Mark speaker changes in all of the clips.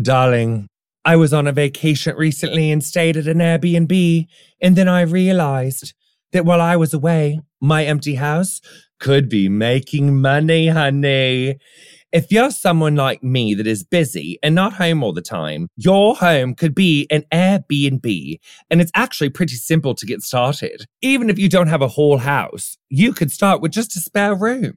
Speaker 1: Darling, I was on a vacation recently and stayed at an Airbnb, and then I realized that while I was away, my empty house could be making money, honey. If you're someone like me that is busy and not home all the time, your home could be an Airbnb. And it's actually pretty simple to get started. Even if you don't have a whole house, you could start with just a spare room.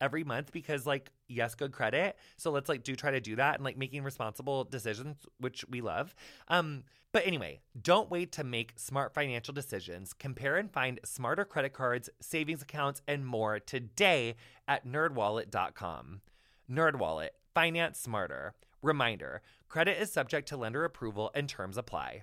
Speaker 2: every month because like yes good credit. So let's like do try to do that and like making responsible decisions which we love. Um but anyway don't wait to make smart financial decisions. Compare and find smarter credit cards savings accounts and more today at nerdwallet.com nerdwallet. Finance smarter. Reminder credit is subject to lender approval and terms apply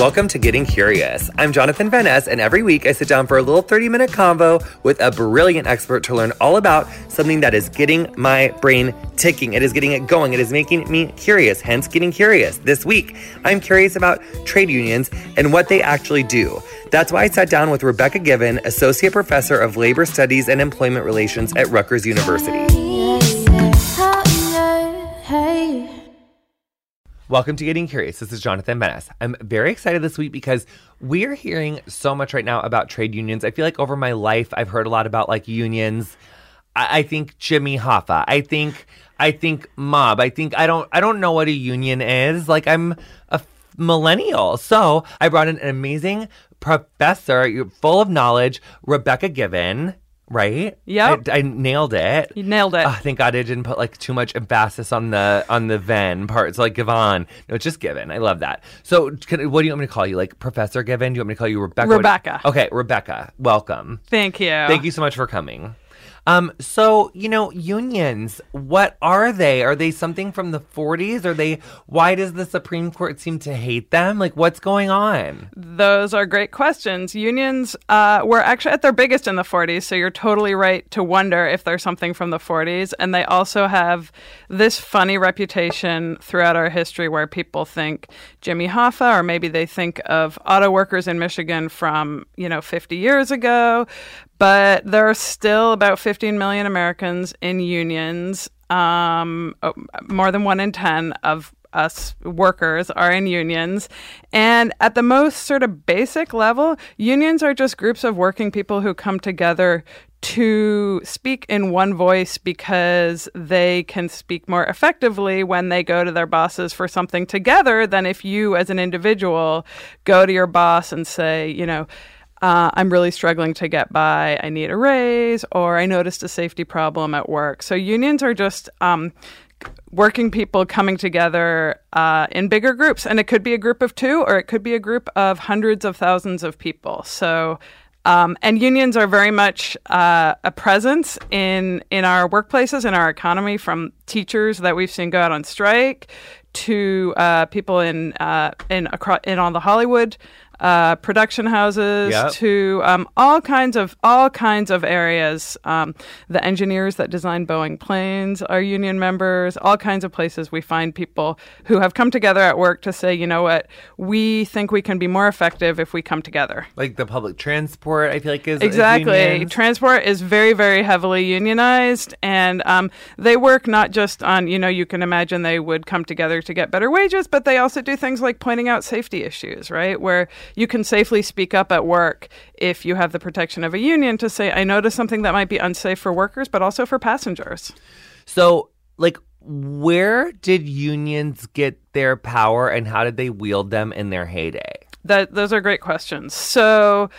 Speaker 1: Welcome to Getting Curious. I'm Jonathan Van Ness, and every week I sit down for a little 30 minute convo with a brilliant expert to learn all about something that is getting my brain ticking. It is getting it going. It is making me curious, hence Getting Curious. This week, I'm curious about trade unions and what they actually do. That's why I sat down with Rebecca Givan, Associate Professor of Labor Studies and Employment Relations at Rutgers University. Welcome to Getting Curious. This is Jonathan Van I'm very excited this week because we're hearing so much right now about trade unions. I feel like over my life, I've heard a lot about like unions. I, I think Jimmy Hoffa. I think I think mob. I think I don't I don't know what a union is. Like I'm a millennial. So I brought in an amazing professor, full of knowledge, Rebecca Givan right?
Speaker 3: Yeah,
Speaker 1: I, I, nailed it.
Speaker 3: You nailed it.
Speaker 1: Oh, thank God I didn't put like too much emphasis on the on the Ven parts, like Givan. No, it's just Givan. I love that. So, can, what do you want me to call you? Like Professor Givan? Do you want me to call you Rebecca?
Speaker 3: Rebecca.
Speaker 1: okay, Rebecca. Welcome.
Speaker 3: Thank you.
Speaker 1: Thank you so much for coming.
Speaker 2: Um, so you know, unions. What are they? Are they something from the 40s? Are they? Why does the Supreme Court seem to hate them? Like, what's going on?
Speaker 3: Those are great questions. Unions uh, were actually at their biggest in the 40s, so you're totally right to wonder if there's something from the 40s. And they also have this funny reputation throughout our history where people think Jimmy Hoffa, or maybe they think of auto workers in Michigan from you know 50 years ago. But there are still about 15 million Americans in unions. Um, oh, more than one in 10 of us workers are in unions. And at the most sort of basic level, unions are just groups of working people who come together to speak in one voice because they can speak more effectively when they go to their bosses for something together than if you, as an individual, go to your boss and say, you know, uh, I'm really struggling to get by. I need a raise, or I noticed a safety problem at work. So unions are just um, working people coming together uh, in bigger groups, and it could be a group of two, or it could be a group of hundreds of thousands of people. So. Um, and unions are very much uh, a presence in in our workplaces, in our economy, from teachers that we've seen go out on strike to uh, people in uh, in across in all the Hollywood uh, production houses
Speaker 2: Yep.
Speaker 3: to um, all kinds of all kinds of areas. Um, the engineers that design Boeing planes are union members. All kinds of places we find people who have come together at work to say, you know what, we think we can be more effective if we come together.
Speaker 2: Like the public transport, I feel like is is
Speaker 3: Exactly.
Speaker 2: unions.
Speaker 3: Transport is very, very heavily unionized, and um, they work not just on, you know, you can imagine they would come together to get better wages, but they also do things like pointing out safety issues, right? Where you can safely speak up at work if you have the protection of a union to say, I noticed something that might be unsafe for workers, but also for passengers.
Speaker 2: So, like, where did unions get their power, and how did they wield them in their heyday?
Speaker 3: That those are great questions. So,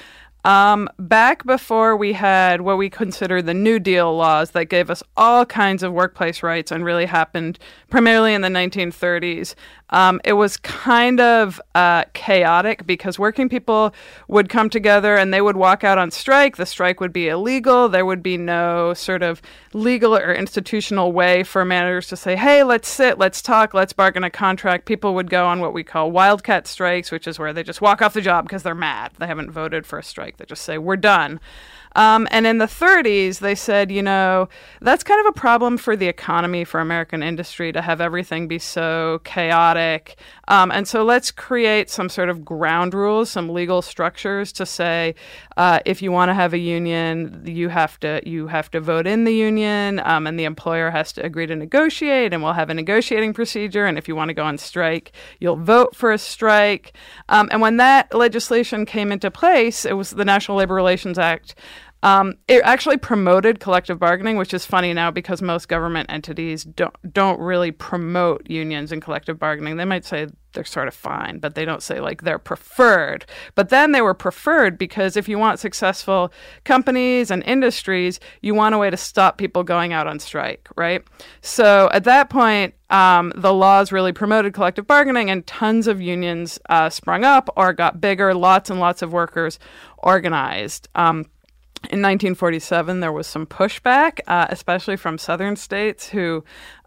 Speaker 3: um, back before we had what we consider the New Deal laws that gave us all kinds of workplace rights and really happened primarily in the 1930s, um, it was kind of uh, chaotic because working people would come together and they would walk out on strike. The strike would be illegal. There would be no sort of legal or institutional way for managers to say, hey, let's sit, let's talk, let's bargain a contract. People would go on what we call wildcat strikes, which is where they just walk off the job because they're mad. They haven't voted for a strike. They just say, we're done. Um, and in the 30s, they said, you know, that's kind of a problem for the economy, for American industry to have everything be so chaotic. Um, and so let's create some sort of ground rules, some legal structures to say, uh, if you want to have a union, you have to you have to vote in the union, um, and the employer has to agree to negotiate, and we'll have a negotiating procedure. And if you want to go on strike, you'll vote for a strike. Um, and when that legislation came into place, it was the National Labor Relations Act. Um, it actually promoted collective bargaining, which is funny now because most government entities don't don't really promote unions and collective bargaining. They might say they're sort of fine, but they don't say like they're preferred. But then they were preferred because if you want successful companies and industries, you want a way to stop people going out on strike, right? So at that point, um, the laws really promoted collective bargaining, and tons of unions uh, sprung up or got bigger. Lots and lots of workers organized. Um, in 1947, there was some pushback, uh, especially from southern states who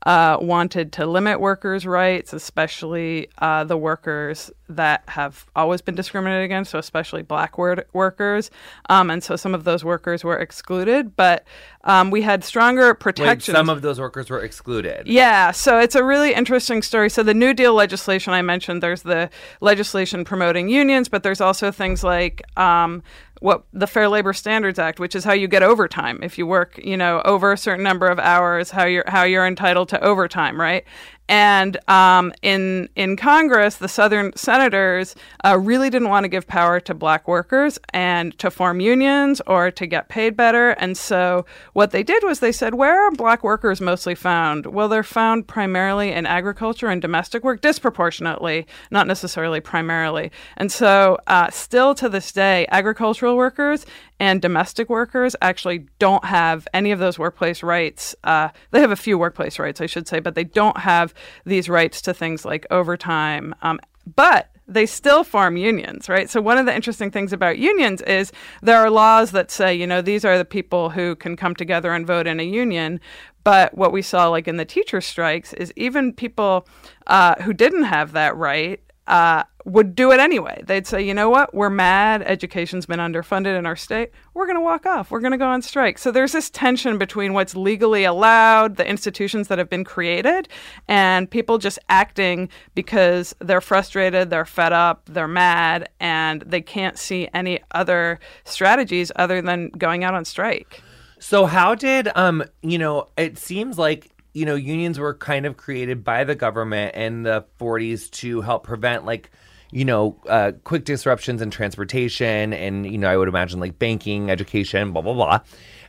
Speaker 3: uh, wanted to limit workers' rights, especially uh, the workers that have always been discriminated against, so especially black wor- workers. Um, and so some of those workers were excluded, but um, we had stronger
Speaker 2: Wait,
Speaker 3: protections.
Speaker 2: some of those workers were excluded.
Speaker 3: Yeah, so it's a really interesting story. So the New Deal legislation I mentioned, there's the legislation promoting unions, but there's also things like um, what the Fair Labor Standards Act, which is how you get overtime if you work, you know, over a certain number of hours, how you're how you're entitled to overtime, right? And um, in in Congress, the Southern senators uh, really didn't want to give power to black workers and to form unions or to get paid better. And so what they did was they said, where are black workers mostly found? Well, they're found primarily in agriculture and domestic work, disproportionately, not necessarily primarily. And so, uh, still to this day, agricultural workers and domestic workers actually don't have any of those workplace rights. Uh, they have a few workplace rights, I should say, but they don't have these rights to things like overtime. Um, but they still form unions, right? So, one of the interesting things about unions is there are laws that say, you know, these are the people who can come together and vote in a union. But what we saw, like in the teacher strikes, is even people uh, who didn't have that right uh, would do it anyway. They'd say, you know what, we're mad. Education's been underfunded in our state. We're going to walk off. We're going to go on strike. So there's this tension between what's legally allowed, the institutions that have been created, and people just acting because they're frustrated, they're fed up, they're mad, and they can't see any other strategies other than going out on strike.
Speaker 2: So how did um you know it seems like you know, unions were kind of created by the government in the 40s to help prevent like you know, uh, quick disruptions in transportation and, you know, I would imagine like banking, education, blah, blah, blah.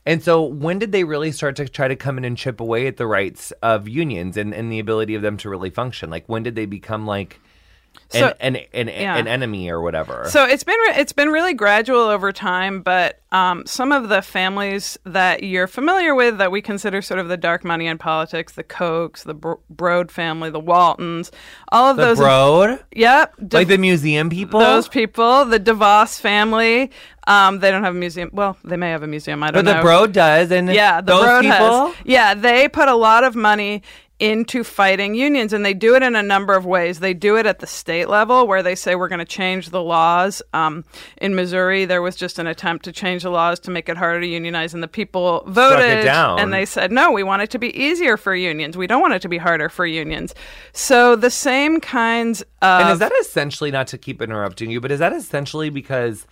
Speaker 2: And so when did they really start to try to come in and chip away at the rights of unions and, and the ability of them to really function? Like when did they become like so, an, an, an, yeah. an, enemy or whatever.
Speaker 3: So it's been re- it's been really gradual over time, but um, some of the families that you're familiar with that we consider sort of the dark money in politics, the Kochs, the Bro- Broad family, the Waltons, all of
Speaker 2: the
Speaker 3: those.
Speaker 2: Broad.
Speaker 3: Yep.
Speaker 2: De- like the museum people.
Speaker 3: Those people, the DeVos family. Um, they don't have a museum. Well, they may have a museum. I don't
Speaker 2: but
Speaker 3: know.
Speaker 2: But the Broad does, and
Speaker 3: yeah, the
Speaker 2: those
Speaker 3: Broad
Speaker 2: people.
Speaker 3: Has, yeah, they put a lot of money into fighting unions and they do it in a number of ways. They do it at the state level where they say we're going to change the laws. Um, in missouri there was just an attempt to change the laws to make it harder to unionize and the people voted and they said no we want it to be easier for unions. We don't want it to be harder for unions. So the same kinds of
Speaker 2: and is that essentially not to keep interrupting you but is that essentially because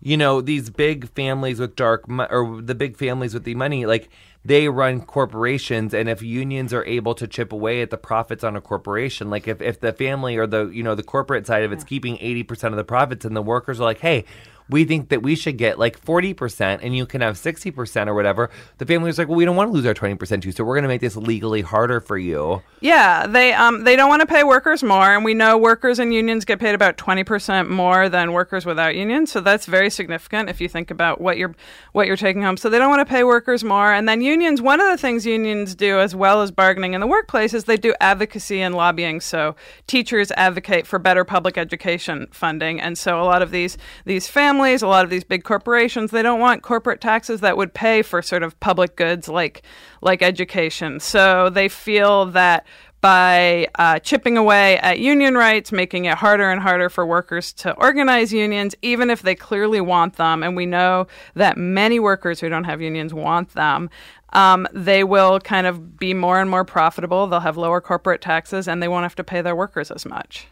Speaker 2: you know these big families with dark mo- or the big families with the money like they run corporations and if unions are able to chip away at the profits on a corporation like if, if the family or the you know the corporate side of it's keeping 80% of the profits and the workers are like hey we think that we should get like 40% and you can have 60% or whatever. The family was like, well, we don't want to lose our 20% too, so we're going to make this legally harder for you.
Speaker 3: Yeah, they um they don't want to pay workers more, and we know workers and unions get paid about 20% more than workers without unions, so that's very significant if you think about what you're what you're taking home. So they don't want to pay workers more, and then unions. One of the things unions do, as well as bargaining in the workplace, is they do advocacy and lobbying. So teachers advocate for better public education funding, and so a lot of these these families families, a lot of these big corporations, they don't want corporate taxes that would pay for sort of public goods like like education. So they feel that by uh, chipping away at union rights, making it harder and harder for workers to organize unions, even if they clearly want them. And we know that many workers who don't have unions want them. Um, they will kind of be more and more profitable. They'll have lower corporate taxes and they won't have to pay their workers as much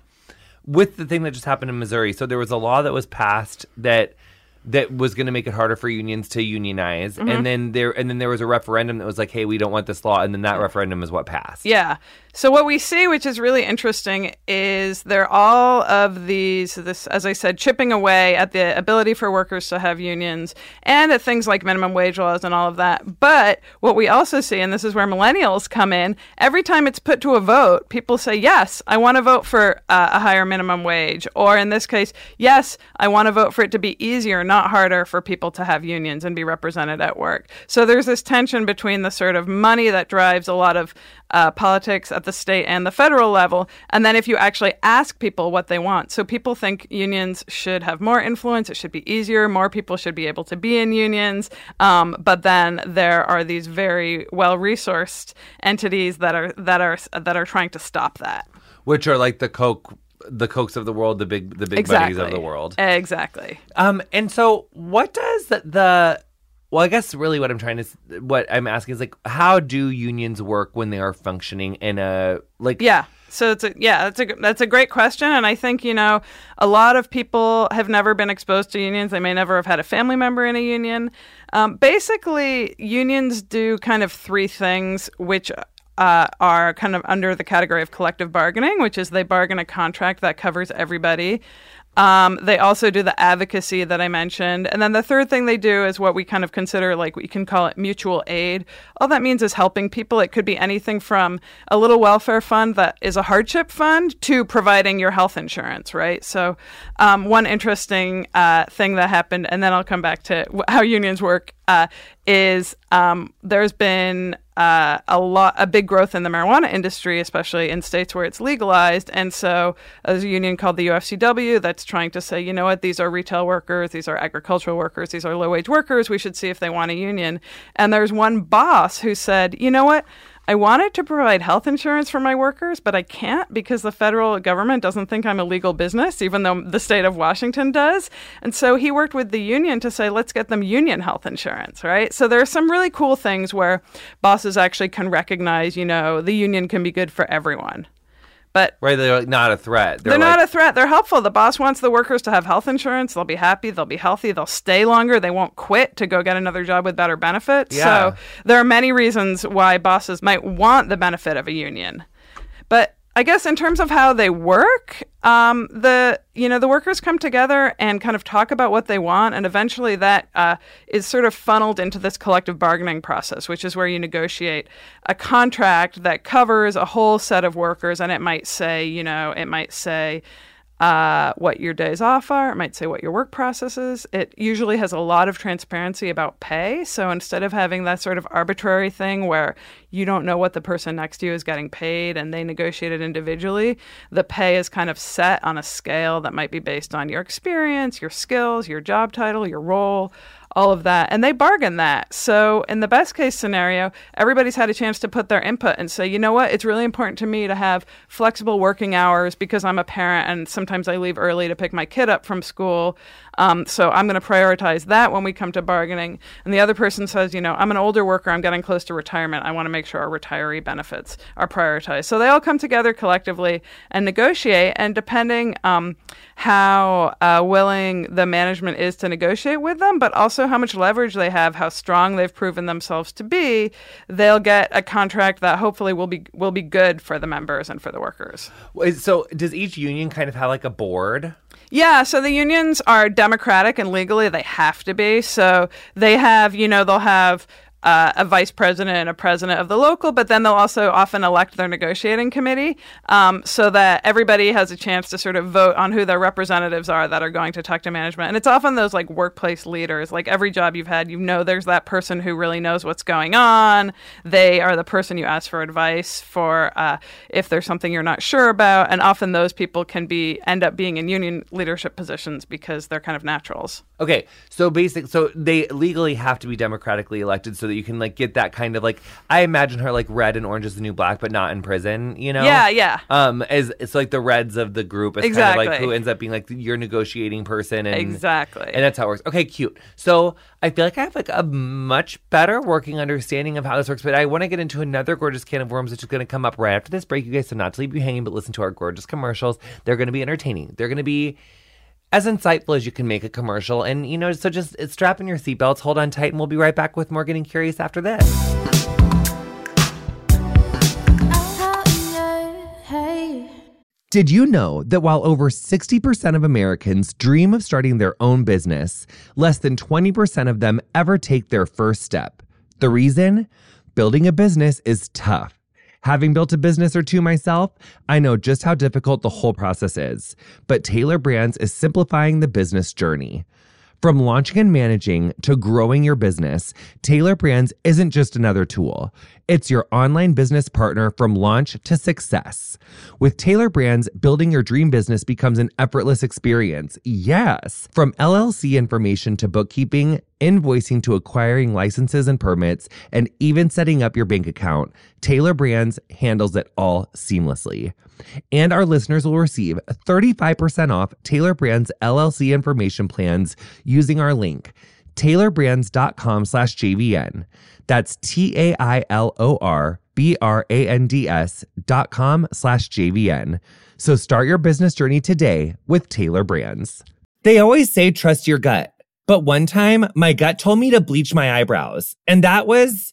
Speaker 2: with the thing that just happened in Missouri. So there was a law that was passed that that was going to make it harder for unions to unionize mm-hmm. and then there and then there was a referendum that was like hey we don't want this law and then that referendum is what passed
Speaker 3: yeah so what we see which is really interesting is there all of these this as i said chipping away at the ability for workers to have unions and at things like minimum wage laws and all of that but what we also see and this is where millennials come in every time it's put to a vote people say yes i want to vote for uh, a higher minimum wage or in this case yes i want to vote for it to be easier not not harder for people to have unions and be represented at work. So there's this tension between the sort of money that drives a lot of uh, politics at the state and the federal level, and then if you actually ask people what they want. So people think unions should have more influence, it should be easier, more people should be able to be in unions, um, but then there are these very well resourced entities that are that are that are trying to stop that.
Speaker 2: Which are like the Koch the Kochs of the world, the big the big exactly. buddies of the world.
Speaker 3: Exactly.
Speaker 2: Um, and so what does the, the well, I guess really what I'm trying to what I'm asking is like how do unions work when they are functioning in a like
Speaker 3: yeah. So it's a yeah, that's a that's a great question, and I think you know a lot of people have never been exposed to unions. They may never have had a family member in a union. Um, basically, unions do kind of three things, which uh, are kind of under the category of collective bargaining, which is they bargain a contract that covers everybody. Um, they also do the advocacy that I mentioned. And then the third thing they do is what we kind of consider like we can call it mutual aid. All that means is helping people. It could be anything from a little welfare fund that is a hardship fund to providing your health insurance, right? So, um, one interesting uh, thing that happened, and then I'll come back to how unions work, uh, is um, there's been uh, a lot, a big growth in the marijuana industry, especially in states where it's legalized. And so, there's a union called the UFCW that's trying to say, you know what, these are retail workers, these are agricultural workers, these are low wage workers. We should see if they want a union. And there's one boss who said, you know what. I wanted to provide health insurance for my workers, but I can't because the federal government doesn't think I'm a legal business, even though the state of Washington does. And so he worked with the union to say, let's get them union health insurance, right? So there are some really cool things where bosses actually can recognize, you know, the union can be good for everyone. But
Speaker 2: right, they're like not a threat.
Speaker 3: They're, they're like, not a threat. They're helpful. The boss wants the workers to have health insurance. They'll be happy. They'll be healthy. They'll stay longer. They won't quit to go get another job with better benefits. Yeah. So there are many reasons why bosses might want the benefit of a union. But I guess in terms of how they work, um, the you know the workers come together and kind of talk about what they want, and eventually that uh, is sort of funneled into this collective bargaining process, which is where you negotiate a contract that covers a whole set of workers, and it might say you know it might say uh, what your days off are. It might say what your work process is. It usually has a lot of transparency about pay. So instead of having that sort of arbitrary thing where you don't know what the person next to you is getting paid and they negotiate it individually, the pay is kind of set on a scale that might be based on your experience, your skills, your job title, your role all of that. And they bargain that. So, in the best case scenario, everybody's had a chance to put their input and say, you know what, it's really important to me to have flexible working hours because I'm a parent and sometimes I leave early to pick my kid up from school. Um, so, I'm going to prioritize that when we come to bargaining. And the other person says, you know, I'm an older worker, I'm getting close to retirement. I want to make sure our retiree benefits are prioritized. So, they all come together collectively and negotiate. And depending um, how uh, willing the management is to negotiate with them, but also how much leverage they have, how strong they've proven themselves to be, they'll get a contract that hopefully will be will be good for the members and for the workers.
Speaker 2: So, does each union kind of have like a board?
Speaker 3: Yeah, so the unions are democratic and legally they have to be. So they have, you know, they'll have uh, a vice president and a president of the local, but then they'll also often elect their negotiating committee um, so that everybody has a chance to sort of vote on who their representatives are that are going to talk to management. And it's often those like workplace leaders, like every job you've had, you know, there's that person who really knows what's going on. They are the person you ask for advice for uh, if there's something you're not sure about. And often those people can be end up being in union leadership positions because they're kind of naturals.
Speaker 2: Okay, so basic, so they legally have to be democratically elected so that you can like get that kind of like I imagine her like red and orange is the new black, but not in prison. You know?
Speaker 3: Yeah, yeah.
Speaker 2: Um, as it's like the reds of the group. It's exactly. kind of like who ends up being like your negotiating person, and
Speaker 3: exactly,
Speaker 2: and that's how it works. Okay, cute. So I feel like I have like a much better working understanding of how this works, but I want to get into another gorgeous can of worms, which is going to come up right after this break, you guys. So not to leave you hanging, but listen to our gorgeous commercials. They're going to be entertaining. They're going to be as insightful as you can make a commercial. And, you know, so just strap in your seatbelts, hold on tight, and we'll be right back with more Getting Curious after this. Did you know that while over 60% of Americans dream of starting their own business, less than 20% of them ever take their first step? The reason? Building a business is tough. Having built a business or two myself, I know just how difficult the whole process is. But Tailor Brands is simplifying the business journey. From launching and managing to growing your business, Tailor Brands isn't just another tool. It's your online business partner from launch to success. With Tailor Brands, building your dream business becomes an effortless experience. Yes. From LLC information to bookkeeping, invoicing to acquiring licenses and permits, and even setting up your bank account, Tailor Brands handles it all seamlessly. And our listeners will receive 35% off Tailor Brands LLC information plans using our link, tailorbrands.com slash JVN. That's T A I L O R B R A N D S dot com slash JVN. So start your business journey today with Tailor Brands. They always say trust your gut. But one time, my gut told me to bleach my eyebrows, and that was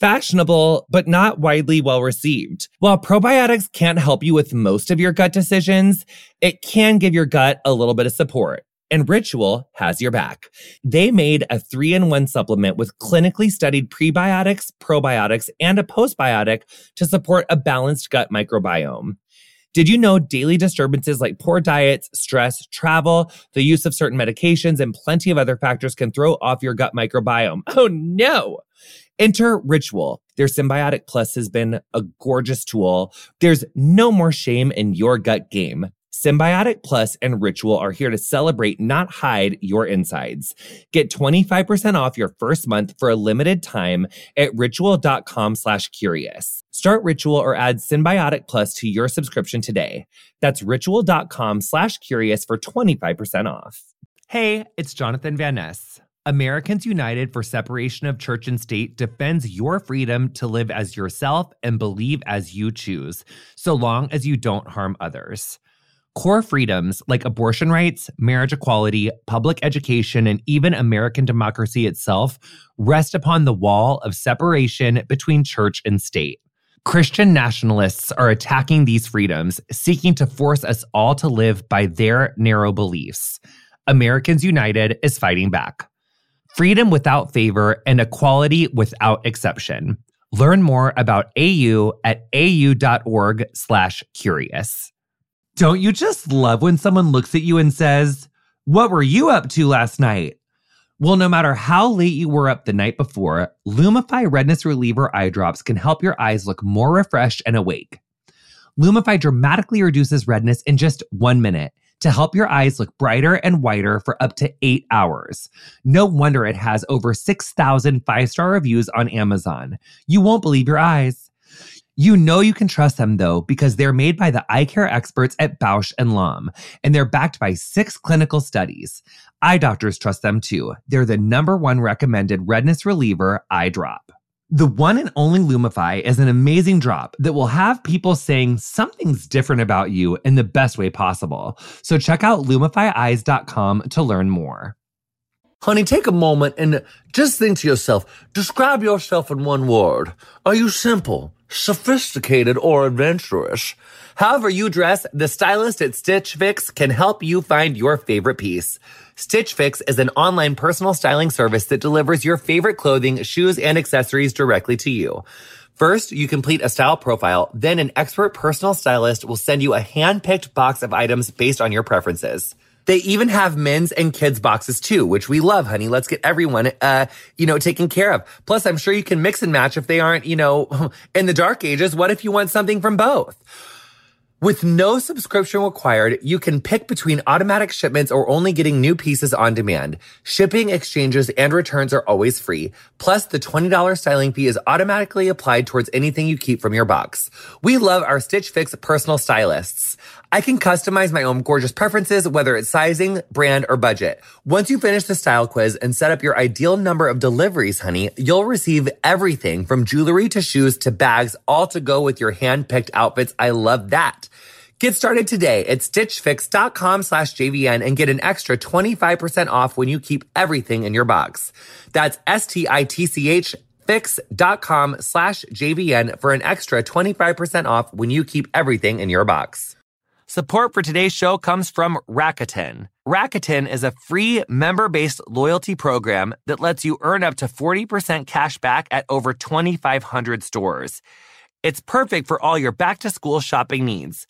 Speaker 2: fashionable, but not widely well received. While probiotics can't help you with most of your gut decisions, it can give your gut a little bit of support and Ritual has your back. They made a three in one supplement with clinically studied prebiotics, probiotics, and a postbiotic to support a balanced gut microbiome. Did you know daily disturbances like poor diets, stress, travel, the use of certain medications, and plenty of other factors can throw off your gut microbiome? Oh no! Enter Ritual
Speaker 1: Their Synbiotic Plus has been a gorgeous tool. There's no more shame in your gut game. Synbiotic Plus and Ritual are here to celebrate, not hide your insides. Get 25% off your first month for a limited time at ritual.com slash curious. Start Ritual or add Synbiotic Plus to your subscription today. That's ritual.com slash curious for 25% off.
Speaker 2: Hey, it's Jonathan Van Ness. Americans United for Separation of Church and State defends your freedom to live as yourself and believe as you choose, so long as you don't harm others. Core freedoms like abortion rights, marriage equality, public education, and even American democracy itself rest upon the wall of separation between church and state. Christian nationalists are attacking these freedoms, seeking to force us all to live by their narrow beliefs. Americans United is fighting back. Freedom without favor and equality without exception. Learn more about AU at au.org/curious. Don't you just love when someone looks at you and says, What were you up to last night? Well, no matter how late you were up the night before, Lumify Redness Reliever eye drops can help your eyes look more refreshed and awake. Lumify dramatically reduces redness in just one minute to help your eyes look brighter and whiter for up to eight hours. No wonder it has over 6,000 five star reviews on Amazon. You won't believe your eyes. You know you can trust them though because they're made by the eye care experts at Bausch and Lomb and they're backed by 6 clinical studies. Eye doctors trust them too. They're the number 1 recommended redness reliever eye drop. The one and only Lumify is an amazing drop that will have people saying something's different about you in the best way possible. So check out lumifyeyes.com to learn more.
Speaker 4: Honey, take a moment and just think to yourself, describe yourself in one word. Are you simple? Sophisticated, or adventurous. However you dress, the stylist at Stitch Fix can help you find your favorite piece. Stitch Fix is an online personal styling service that delivers your favorite clothing, shoes, and accessories directly to you. First, you complete a style profile, then an expert personal stylist will send you a hand-picked box of items based on your preferences. They even have men's and kids boxes too, which we love, honey. Let's get everyone, uh, you know, taken care of. Plus, I'm sure you can mix and match if they aren't, you know, in the dark ages. What if you want something from both? With no subscription required, you can pick between automatic shipments or only getting new pieces on demand. Shipping, exchanges, and returns are always free. Plus, the $20 styling fee is automatically applied towards anything you keep from your box. We love our Stitch Fix personal stylists. I can customize my own gorgeous preferences, whether it's sizing, brand, or budget. Once you finish the style quiz and set up your ideal number of deliveries, honey, you'll receive everything from jewelry to shoes to bags, all to go with your hand-picked outfits. I love that. Get started today at stitchfix.com slash JVN and get an extra 25% off when you keep everything in your box. That's S-T-I-T-C-H fix.com slash JVN for an extra 25% off when you keep everything in your box.
Speaker 2: Support for today's show comes from Rakuten. Rakuten is a free member-based loyalty program that lets you earn up to 40% cash back at over 2,500 stores. It's perfect for all your back-to-school shopping needs.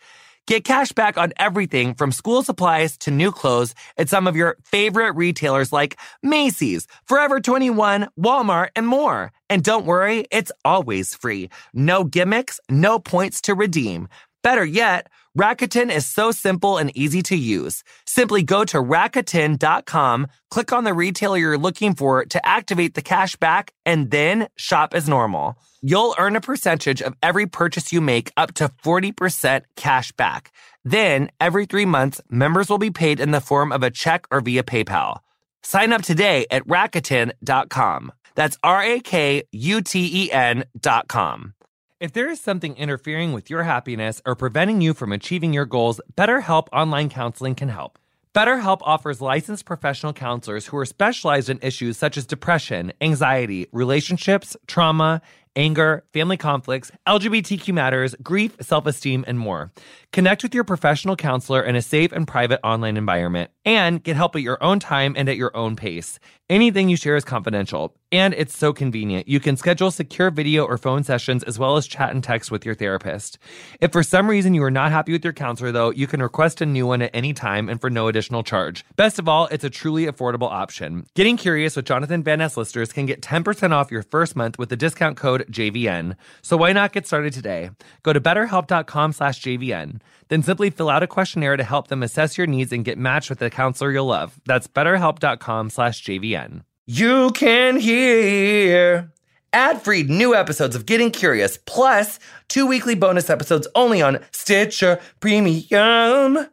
Speaker 2: Get cash back on everything from school supplies to new clothes at some of your favorite retailers like Macy's, Forever 21, Walmart, and more. And don't worry, it's always free. No gimmicks, no points to redeem. Better yet, Rakuten is so simple and easy to use. Simply go to Rakuten.com, click on the retailer you're looking for to activate the cash back, and then shop as normal. You'll earn a percentage of every purchase you make up to 40% cash back. Then, every three months, members will be paid in the form of a check or via PayPal. Sign up today at Rakuten.com. That's R A K U T E N.com. If there is something interfering with your happiness or preventing you from achieving your goals, BetterHelp Online Counseling can help. BetterHelp offers licensed professional counselors who are specialized in issues such as depression, anxiety, relationships, trauma, anger, family conflicts, LGBTQ matters, grief, self esteem, and more. Connect with your professional counselor in a safe and private online environment and get help at your own time and at your own pace. Anything you share is confidential, and it's so convenient. You can schedule secure video or phone sessions as well as chat and text with your therapist. If for some reason you are not happy with your counselor, though, you can request a new one at any time and for no additional charge. Best of all, it's a truly affordable option. Getting Curious with Jonathan Van Ness listeners can get 10% off your first month with the discount code JVN. So why not get started today? Go to betterhelp.com slash JVN. Then simply fill out a questionnaire to help them assess your needs and get matched with a counselor you'll love. That's betterhelp.com slash JVN.
Speaker 5: You can hear ad-free new episodes of Getting Curious, plus two weekly bonus episodes only on Stitcher Premium.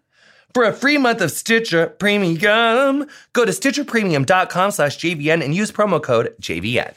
Speaker 5: For a free month of Stitcher Premium, go to stitcherpremium.com slash JVN and use promo code JVN.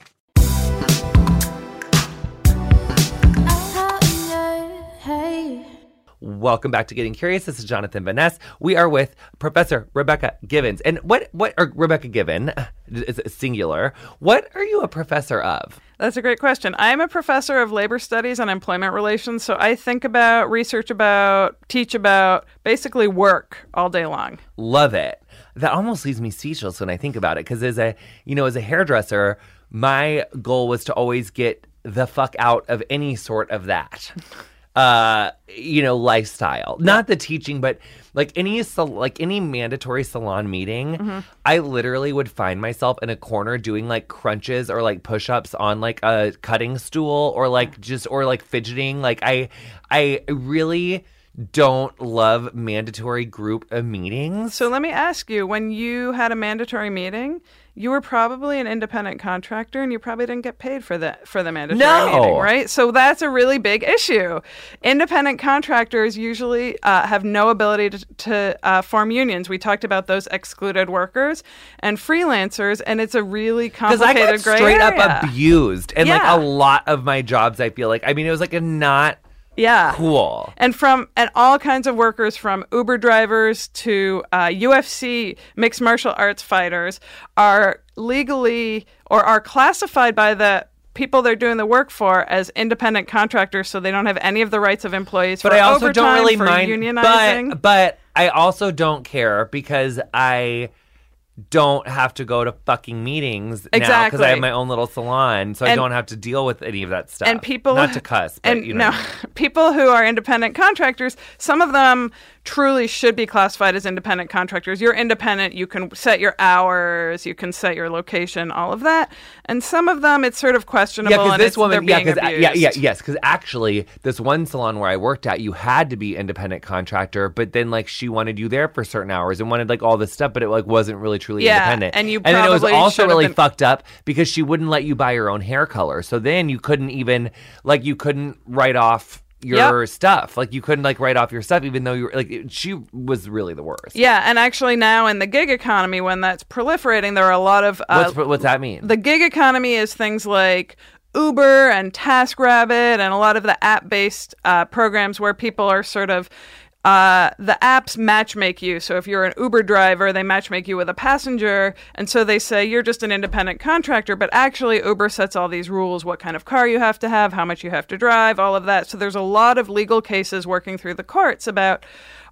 Speaker 2: Welcome back to Getting Curious. This is Jonathan Van Ness. We are with Professor Rebecca Givans. And what, what, or Rebecca Givan, is singular. What are you a professor of?
Speaker 3: That's a great question. I'm a professor of labor studies and employment relations, so I think about, research about, teach about basically work all day long.
Speaker 2: Love it. That almost leaves me speechless when I think about it because as a, you know, as a hairdresser, my goal was to always get the fuck out of any sort of that. Uh you know lifestyle. Not the teaching but like any sal- like any mandatory salon meeting
Speaker 3: Mm-hmm.
Speaker 2: i literally would find myself in a corner doing like crunches or like push-ups on like a cutting stool or like just or like fidgeting. Like i i really don't love mandatory group meetings.
Speaker 3: So let me ask you when you had a mandatory meeting, you were probably an independent contractor and you probably didn't get paid for the for the mandatory
Speaker 2: No.
Speaker 3: meeting, right? So that's a really big issue. Independent contractors usually uh, have no ability to, to uh, form unions. We talked about those excluded workers and freelancers, and it's a really complicated.
Speaker 2: because I got straight
Speaker 3: area.
Speaker 2: up abused, and
Speaker 3: Yeah.
Speaker 2: like a lot of my jobs, I feel like. I mean, it was like a not
Speaker 3: Yeah.
Speaker 2: cool.
Speaker 3: and from and all kinds of workers from uber drivers to uh, ufc mixed martial arts fighters are legally or are classified by the people they're doing the work for as independent contractors so they don't have any of the rights of employees
Speaker 2: But I also don't really mind.
Speaker 3: unionizing
Speaker 2: But but I also don't care because I don't have to go to fucking meetings now because I have my own little salon, so I don't have to deal with any of that stuff.
Speaker 3: and people
Speaker 2: not to cuss, but
Speaker 3: and
Speaker 2: you know,
Speaker 3: no people who are independent contractors some of them truly should be classified as independent contractors. You're independent. You can set your hours. You can set your location all of that. And some of them it's sort of questionable
Speaker 2: yeah, because this woman, yeah,
Speaker 3: being
Speaker 2: because uh, yeah,
Speaker 3: yeah,
Speaker 2: yes, because actually, this one salon where I worked at, you had to be independent contractor, but then like she wanted you there for certain hours and wanted like all this stuff, but it like wasn't really truly
Speaker 3: Yeah,
Speaker 2: independent.
Speaker 3: and you
Speaker 2: and then it was also really
Speaker 3: been-
Speaker 2: fucked up because she wouldn't let you buy your own hair color, so then you couldn't even like you couldn't write off your stuff, like you couldn't like write off your stuff, even though you were like it- she was really the worst.
Speaker 3: Yeah, and actually now in the gig economy, when that's proliferating, there are a lot of uh,
Speaker 2: What's what's that mean?
Speaker 3: the gig economy is things like Uber and TaskRabbit and a lot of the app-based uh, programs where people are sort of uh, the apps matchmake you. So if you're an Uber driver, they matchmake you with a passenger, and so they say you're just an independent contractor. But actually, Uber sets all these rules: what kind of car you have to have, how much you have to drive, all of that. So there's a lot of legal cases working through the courts about.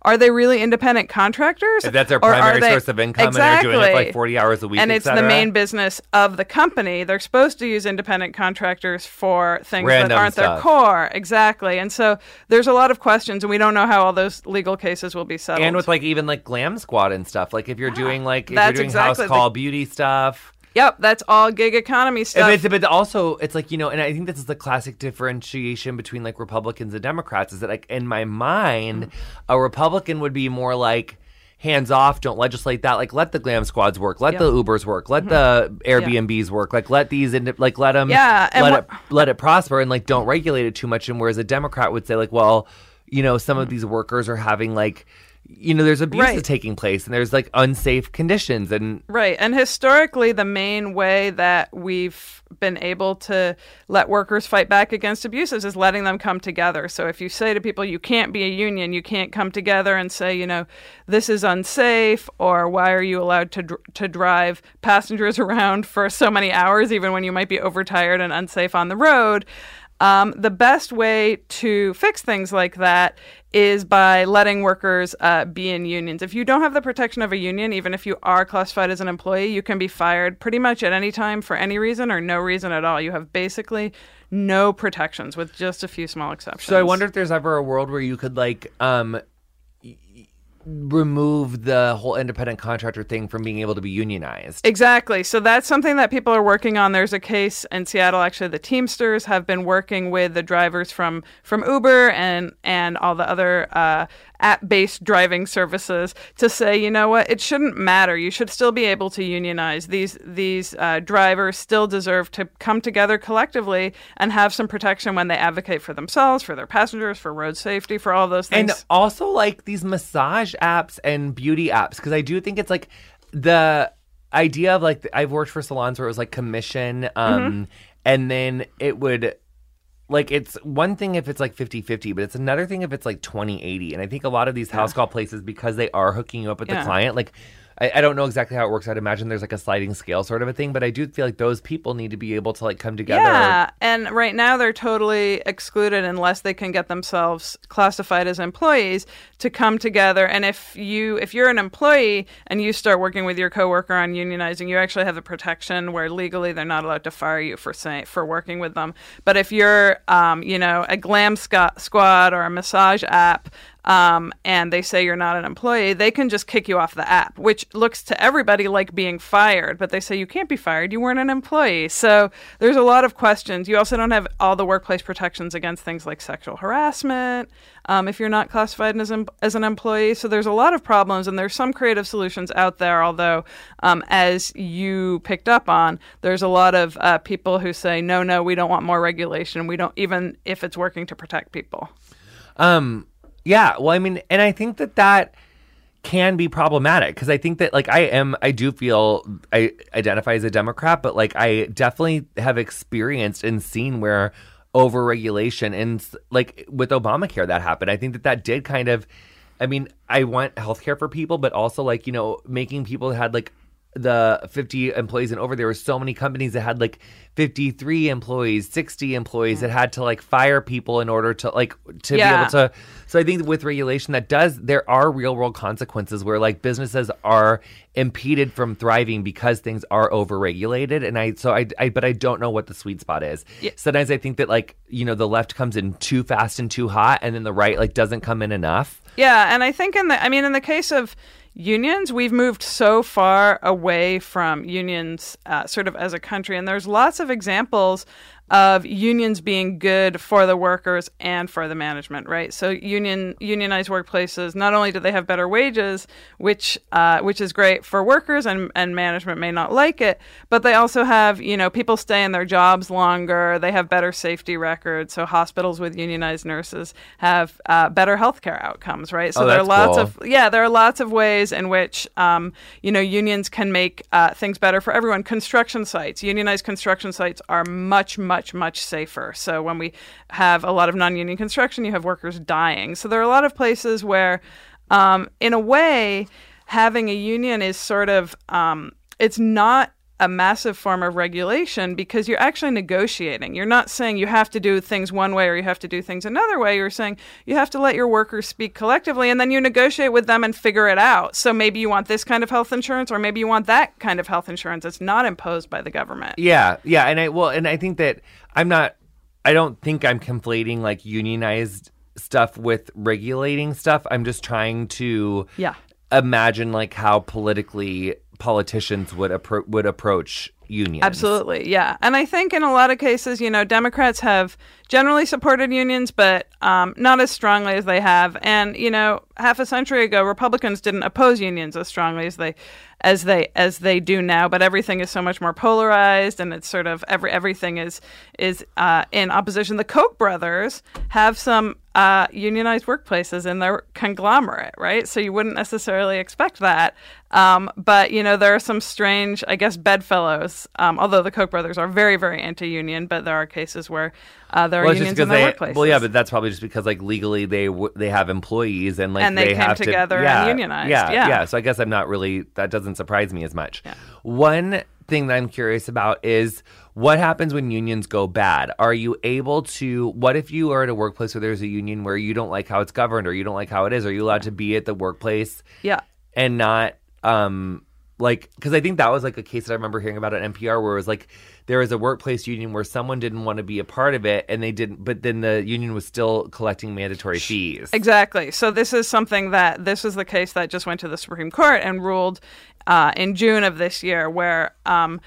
Speaker 3: Are they really independent contractors?
Speaker 2: If that's their primary
Speaker 3: they-
Speaker 2: source of income and they're doing it
Speaker 3: Exactly
Speaker 2: like 40 hours a week,
Speaker 3: and it's the main business of the company. They're supposed to use independent contractors for things
Speaker 2: Random
Speaker 3: that aren't
Speaker 2: stuff.
Speaker 3: their core. Exactly. And so there's a lot of questions, and we don't know how all those legal cases will be settled.
Speaker 2: and with like even like glam squad and stuff like if you're doing like if
Speaker 3: That's
Speaker 2: you're doing
Speaker 3: exactly
Speaker 2: house
Speaker 3: the-
Speaker 2: call beauty stuff
Speaker 3: yep, that's all gig economy stuff.
Speaker 2: But, it's, but also it's like you know and i think this is the classic differentiation between like republicans and democrats is that like in my mind a republican would be more like hands off don't legislate that like let the glam squads work let
Speaker 3: Yeah. Mm-hmm.
Speaker 2: the ubers work let the airbnbs work like let these ind- like let them
Speaker 3: Yeah, and
Speaker 2: let it let it prosper and like don't regulate it too much and whereas a democrat would say like well you know some of
Speaker 3: Mm.
Speaker 2: these workers are having like you know there's abuse
Speaker 3: Right.
Speaker 2: taking place and there's like unsafe conditions and
Speaker 3: Right. And historically, the main way that we've been able to let workers fight back against abuses is letting them come together. So if you say to people, you can't be a union, you can't come together and say, you know, this is unsafe, or why are you allowed to, dr- to drive passengers around for so many hours, even when you might be overtired and unsafe on the road? Um, the best way to fix things like that is by letting workers uh, be in unions. If you don't have the protection of a union, even if you are classified as an employee, you can be fired pretty much at any time for any reason or no reason at all. You have basically no protections with just a few small exceptions.
Speaker 2: So I wonder if there's ever a world where you could like um remove the whole independent contractor thing from being able to be unionized.
Speaker 3: Exactly. So that's something that people are working on. There's a case in Seattle. Actually, the Teamsters have been working with the drivers from from Uber and and all the other uh, app-based driving services to say, you know what, it shouldn't matter. You should still be able to unionize. These these uh, drivers still deserve to come together collectively and have some protection when they advocate for themselves, for their passengers, for road safety, for all those things.
Speaker 2: And also like these massage apps and beauty apps because I do think it's like the idea of like I've worked for salons where it was like commission um
Speaker 3: Mm-hmm.
Speaker 2: and then it would like it's one thing if it's like 50-50 but it's another thing if it's like 20-80 and i think a lot of these house call places because they are hooking you up with
Speaker 3: Yeah.
Speaker 2: the client like I, I don't know exactly how it works i'd imagine there's like a sliding scale sort of a thing but i do feel like those people need to be able to like come together
Speaker 3: Yeah, and right now they're totally excluded unless they can get themselves classified as employees to come together. And if you if you're an employee and you start working with your coworker on unionizing, you actually have the protection where legally they're not allowed to fire you for saying for working with them. But if you're um, you know a glam squad or a massage app um, and they say you're not an employee, they can just kick you off the app, which looks to everybody like being fired. But they say you can't be fired; you weren't an employee. So there's a lot of questions. You also don't have all the workplace protections against things like sexual harassment um, if you're not classified as an, as an employee. So there's a lot of problems, and there's some creative solutions out there. Although, um, as you picked up on, there's a lot of uh, people who say, no, no, we don't want more regulation. We don't even if it's working to protect people.
Speaker 2: Um, yeah. Well, I mean, and I think that that can be problematic because I think that like I am, I do feel I identify as a Democrat, but like I definitely have experienced and seen where overregulation and like with Obamacare that happened. I think that that did kind of. I mean, I want healthcare for people, but also like you know making people had like the 50 employees and over there were so many companies that had like 53 employees 60 employees that had to like fire people in order to like to be able to so i think with regulation that does there are real world consequences where like businesses are impeded from thriving because things are overregulated and i so i, I but i don't know what the sweet spot is.
Speaker 3: Yeah.
Speaker 2: sometimes i think that like you know the left comes in too fast and too hot and then the right like doesn't come in enough.
Speaker 3: Yeah, and I think in the I mean in the case of unions, we've moved so far away from unions uh, sort of as a country and there's lots of examples of unions being good for the workers and for the management, right? So union unionized workplaces not only do they have better wages, which uh, which is great for workers and and management may not like it, but they also have you know people stay in their jobs longer. They have better safety records. So hospitals with unionized nurses have uh, better healthcare outcomes, right? So
Speaker 2: Oh,
Speaker 3: there are lots
Speaker 2: cool.
Speaker 3: of yeah, there are lots of ways in which um, you know unions can make uh, things better for everyone. Construction sites, unionized construction sites, are much, much, much safer. So when we have a lot of non-union construction, you have workers dying. So there are a lot of places where, um, in a way, having a union is sort of um, it's not a massive form of regulation because you're actually negotiating. You're not saying you have to do things one way or you have to do things another way. You're saying you have to let your workers speak collectively and then you negotiate with them and figure it out. So maybe you want this kind of health insurance or maybe you want that kind of health insurance. It's not imposed by the government.
Speaker 2: Yeah, yeah, and I well, and I think that I'm not. I don't think I'm conflating like unionized stuff with regulating stuff. I'm just trying to
Speaker 3: Yeah.
Speaker 2: imagine like how politically politicians would appro- would approach unions.
Speaker 3: Absolutely, yeah. And I think in a lot of cases, you know, Democrats have generally supported unions, but um, not as strongly as they have. And you know, half a century ago, Republicans didn't oppose unions as strongly as they as they as they do now. But everything is so much more polarized, and it's sort of every everything is is uh, in opposition. The Koch brothers have some uh, unionized workplaces in their conglomerate, right? So you wouldn't necessarily expect that. Um, but you know, there are some strange, I guess, bedfellows. Um, although the Koch brothers are very, very anti-union, but there are cases where uh, there
Speaker 2: Well,
Speaker 3: are unions in their
Speaker 2: they
Speaker 3: workplaces.
Speaker 2: well, yeah, but that's probably just because like legally they w- they have employees and like
Speaker 3: And they came
Speaker 2: have
Speaker 3: together
Speaker 2: to,
Speaker 3: and
Speaker 2: yeah,
Speaker 3: unionized,
Speaker 2: Yeah,
Speaker 3: yeah.
Speaker 2: yeah. So I guess I'm not really that doesn't surprise me as much. One thing that I'm curious about is what happens when unions go bad? Are you able to, what if you are at a workplace where there's a union where you don't like how it's governed or you don't like how it is? Are you allowed to be at the workplace
Speaker 3: Yeah.
Speaker 2: and not, um, like, because I think that was like a case that I remember hearing about at NPR where it was like there was a workplace union where someone didn't want to be a part of it and they didn't, but then the union was still collecting mandatory fees.
Speaker 3: Exactly. So this is something that this is the case that just went to the Supreme Court and ruled uh, in June of this year, where um,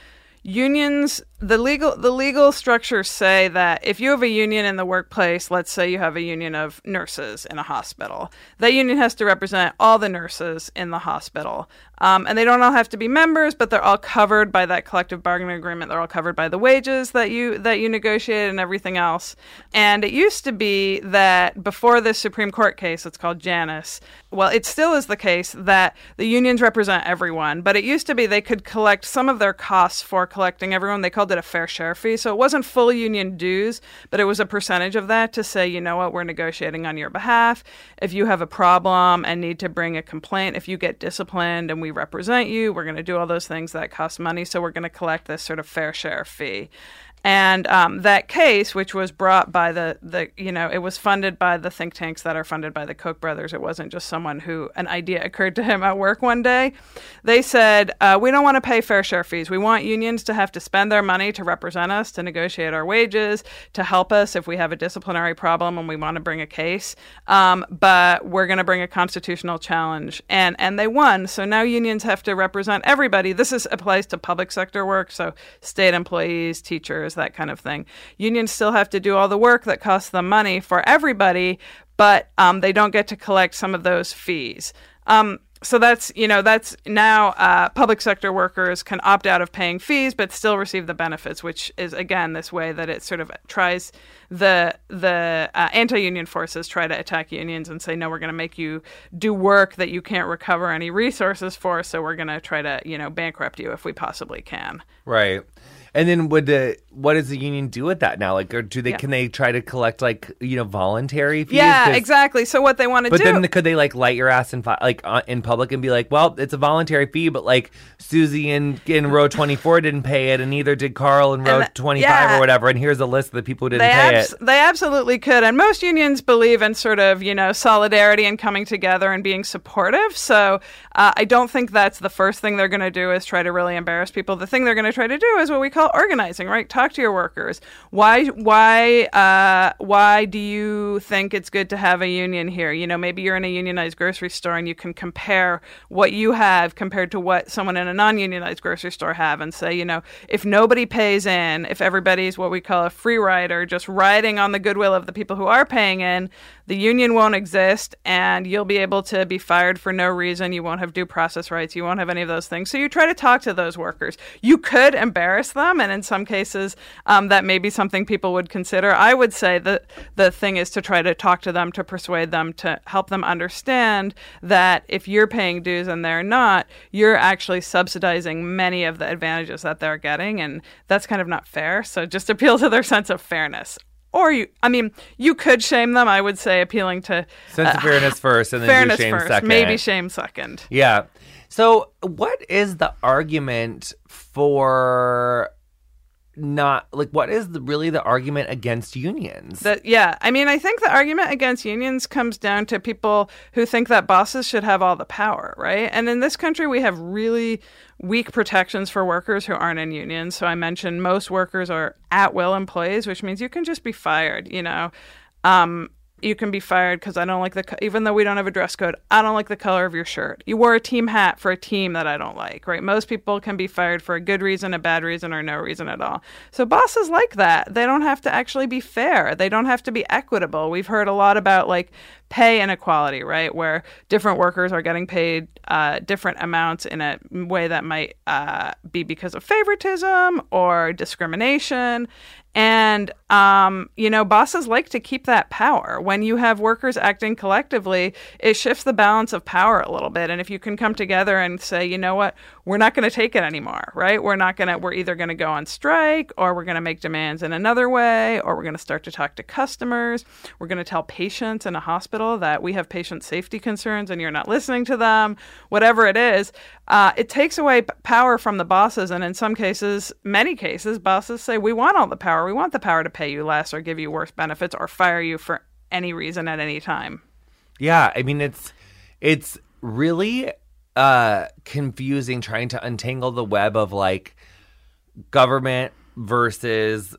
Speaker 3: unions the legal the legal structures say that if you have a union in the workplace let's say you have a union of nurses in a hospital that union has to represent all the nurses in the hospital. Um, and they don't all have to be members but they're all covered by that collective bargaining agreement. They're all covered by the wages that you that you negotiated and everything else. And it used to be that before this supreme court case it's called janus well it still is the case that the unions represent everyone but it used to be they could collect some of their costs for collecting everyone. They called it a fair share fee. So it wasn't full union dues but it was a percentage of that to say you know what? We're negotiating on your behalf. If you have a problem and need to bring a complaint if you get disciplined and we represent you we're going to do all those things that cost money. So we're going to collect this sort of fair share fee and um, that case, which was brought by the, the, you know, it was funded by the think tanks that are funded by the Koch brothers. It wasn't just someone who an idea occurred to him at work one day. They said, uh, we don't want to pay fair share fees. We want unions to have to spend their money to represent us, to negotiate our wages, to help us if we have a disciplinary problem and we want to bring a case. Um, but we're going to bring a constitutional challenge. And, and they won. So now unions have to represent everybody. This is applies to public sector work. So state employees, teachers, that kind of thing. Unions still have to do all the work that costs them money for everybody, but um, they don't get to collect some of those fees. Um, so that's you know that's now uh, public sector workers can opt out of paying fees but still receive the benefits which is again this way that it sort of tries the the uh, anti-union forces try to attack unions and say no we're going to make you do work that you can't recover any resources for so we're going to try to you know bankrupt you if we possibly can
Speaker 2: Right. And then would the what does the union do with that now? Like, or do they
Speaker 3: Yeah.
Speaker 2: can they try to collect like you know voluntary fees?
Speaker 3: Yeah, exactly so what they want to do?
Speaker 2: But then could they like light your ass in fi- like uh, in public and be like, well, it's a voluntary fee, but like Susie in in row twenty four didn't pay it, and neither did Carl in row twenty five
Speaker 3: yeah.
Speaker 2: or whatever. And here's a list of the people who didn't
Speaker 3: they,
Speaker 2: pay
Speaker 3: abs-
Speaker 2: it.
Speaker 3: they absolutely could. And most unions believe in sort of, you know, solidarity and coming together and being supportive. So uh, I don't think that's the first thing they're going to do is try to really embarrass people. The thing they're going to try to do is what we call organizing, right? Talk to your workers. Why, why, uh, why do you think it's good to have a union here? You know, maybe you're in a unionized grocery store and you can compare what you have compared to what someone in a non-unionized grocery store have and say, you know, if nobody pays in, if everybody's what we call a free rider, just riding on the goodwill of the people who are paying in, the union won't exist and you'll be able to be fired for no reason. You won't have due process rights. You won't have any of those things. So you try to talk to those workers. You could embarrass them, and in some cases, um, that may be something people would consider. I would say that the thing is to try to talk to them, to persuade them, to help them understand that if you're paying dues and they're not, you're actually subsidizing many of the advantages that they're getting, and that's kind of not fair. So just appeal to their sense of fairness. Or you, I mean, you could shame them. I would say appealing to
Speaker 2: Sense of uh, fairness first, and then
Speaker 3: fairness
Speaker 2: shame
Speaker 3: first,
Speaker 2: second.
Speaker 3: maybe shame second.
Speaker 2: Yeah. So, what is the argument for not like what is the, really the argument against unions?
Speaker 3: That yeah, I mean, I think the argument against unions comes down to people who think that bosses should have all the power, right? And in this country, we have really weak protections for workers who aren't in unions. So I mentioned most workers are at will employees, which means you can just be fired. You know, um, you can be fired because I don't like the co- even though we don't have a dress code, I don't like the color of your shirt. You wore a team hat for a team that I don't like, right? Most people can be fired for a good reason, a bad reason, or no reason at all. So bosses like that. They don't have to actually be fair. They don't have to be equitable. We've heard a lot about like pay inequality, right? Where different workers are getting paid uh, different amounts in a way that might uh, be because of favoritism or discrimination. And, um, you know, bosses like to keep that power. When you have workers acting collectively, it shifts the balance of power a little bit. And if you can come together and say, you know what, we're not going to take it anymore, right? We're not going to, we're either going to go on strike or we're going to make demands in another way or we're going to start to talk to customers. We're going to tell patients in a hospital that we have patient safety concerns and you're not listening to them, whatever it is. Uh, it takes away p- power from the bosses. And in some cases, many cases, bosses say, we want all the power. We want the power to pay you less or give you worse benefits or fire you for any reason at any time.
Speaker 2: Yeah, I mean it's it's really uh confusing trying to untangle the web of like government versus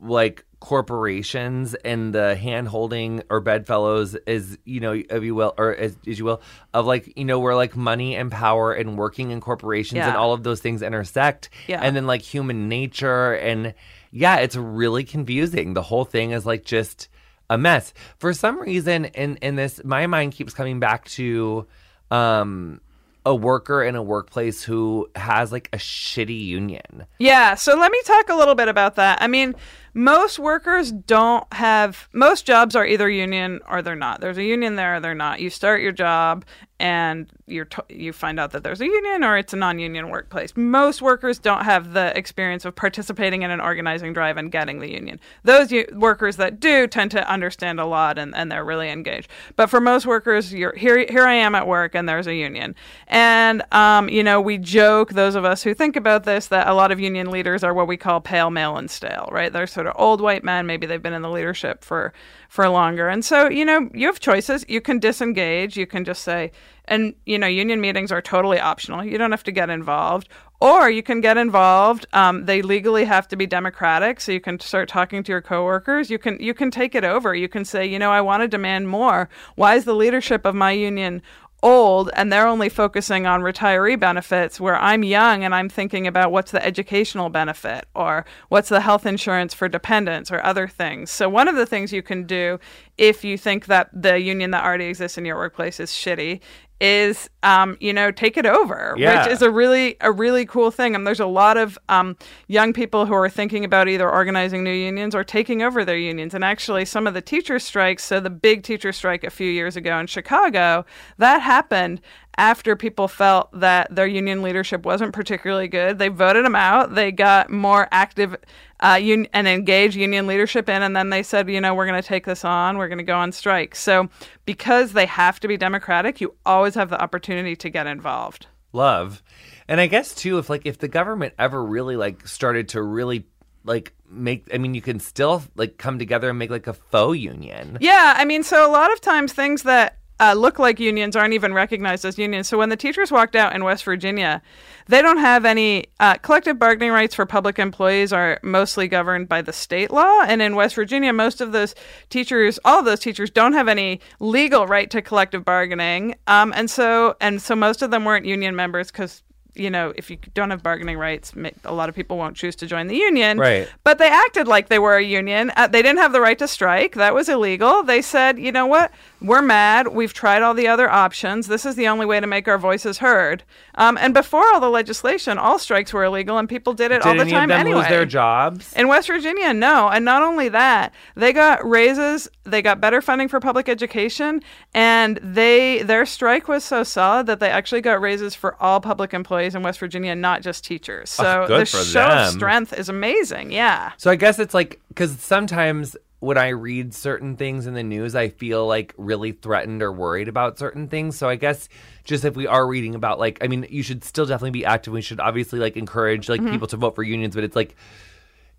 Speaker 2: like corporations and the hand holding or bedfellows is you know if you will or as, as you will of like you know where like money and power and working in corporations and all of those things intersect.
Speaker 3: Yeah.
Speaker 2: and then like human nature and yeah it's really confusing. The whole thing is like just a mess. For some reason in in this my mind keeps coming back to um a worker in a workplace who has like a shitty union
Speaker 3: Yeah, so let me talk a little bit about that. I mean, most workers don't have most jobs are either union or they're not. There's a union there or they're not. You start your job and you're t- you find out that there's a union or it's a non-union workplace. Most workers don't have the experience of participating in an organizing drive and getting the union. Those u- workers that do tend to understand a lot and, and they're really engaged. But for most workers, you're here here I am at work and there's a union. And um, you know, we joke those of us who think about this that a lot of union leaders are what we call pale male and stale, right? They're sort of old white men, maybe they've been in the leadership for for longer. And so, you know, you have choices. You can disengage, you can just say and you know, union meetings are totally optional. You don't have to get involved. Or you can get involved. Um, they legally have to be democratic, so you can start talking to your coworkers. You can you can take it over. You can say, you know, I want to demand more. Why is the leadership of my union old and they're only focusing on retiree benefits where I'm young and I'm thinking about what's the educational benefit or what's the health insurance for dependents or other things. So one of the things you can do if you think that the union that already exists in your workplace is shitty is um, you know take it over
Speaker 2: Yeah.
Speaker 3: which is a really a really cool thing. And there's a lot of um, young people who are thinking about either organizing new unions or taking over their unions. And actually some of the teacher strikes so the big teacher strike a few years ago in chicago that happened after people felt that their union leadership wasn't particularly good. They voted them out. They got more active uh, un- and engage union leadership in and then they said you know we're going to take this on. We're going to go on strike. So because they have to be democratic you always have the opportunity to get involved.
Speaker 2: Love. And i guess too if like if the government ever really like started to really like make i mean you can still like come together and make like a faux union.
Speaker 3: Yeah, I mean, so a lot of times things that uh, look like unions aren't even recognized as unions. So when the teachers walked out in West Virginia, they don't have any uh, collective bargaining rights for public employees are mostly governed by the state law. And in West Virginia, most of those teachers, all of those teachers, don't have any legal right to collective bargaining. Um, and so and so most of them weren't union members because. You know, if you don't have bargaining rights, a lot of people won't choose to join the union.
Speaker 2: Right.
Speaker 3: But they acted like they were a union. Uh, they didn't have the right to strike. That was illegal. They said, you know what? We're mad. We've tried all the other options. This is the only way to make our voices heard. Um, and before all the legislation, all strikes were illegal and people did it
Speaker 2: did
Speaker 3: all the time anyway.
Speaker 2: lose their jobs
Speaker 3: In West Virginia, no. And not only that, they got raises, they got better funding for public education, and they their strike was so solid that they actually got raises for all public employees in West Virginia, not just teachers. So
Speaker 2: good
Speaker 3: the
Speaker 2: for
Speaker 3: show
Speaker 2: them.
Speaker 3: of strength is amazing. Yeah.
Speaker 2: So I guess it's like because sometimes when I read certain things in the news, I feel like really threatened or worried about certain things. So I guess just if we are reading about like, I mean, you should still definitely be active. We should obviously like encourage like mm-hmm. people to vote for unions, but it's like.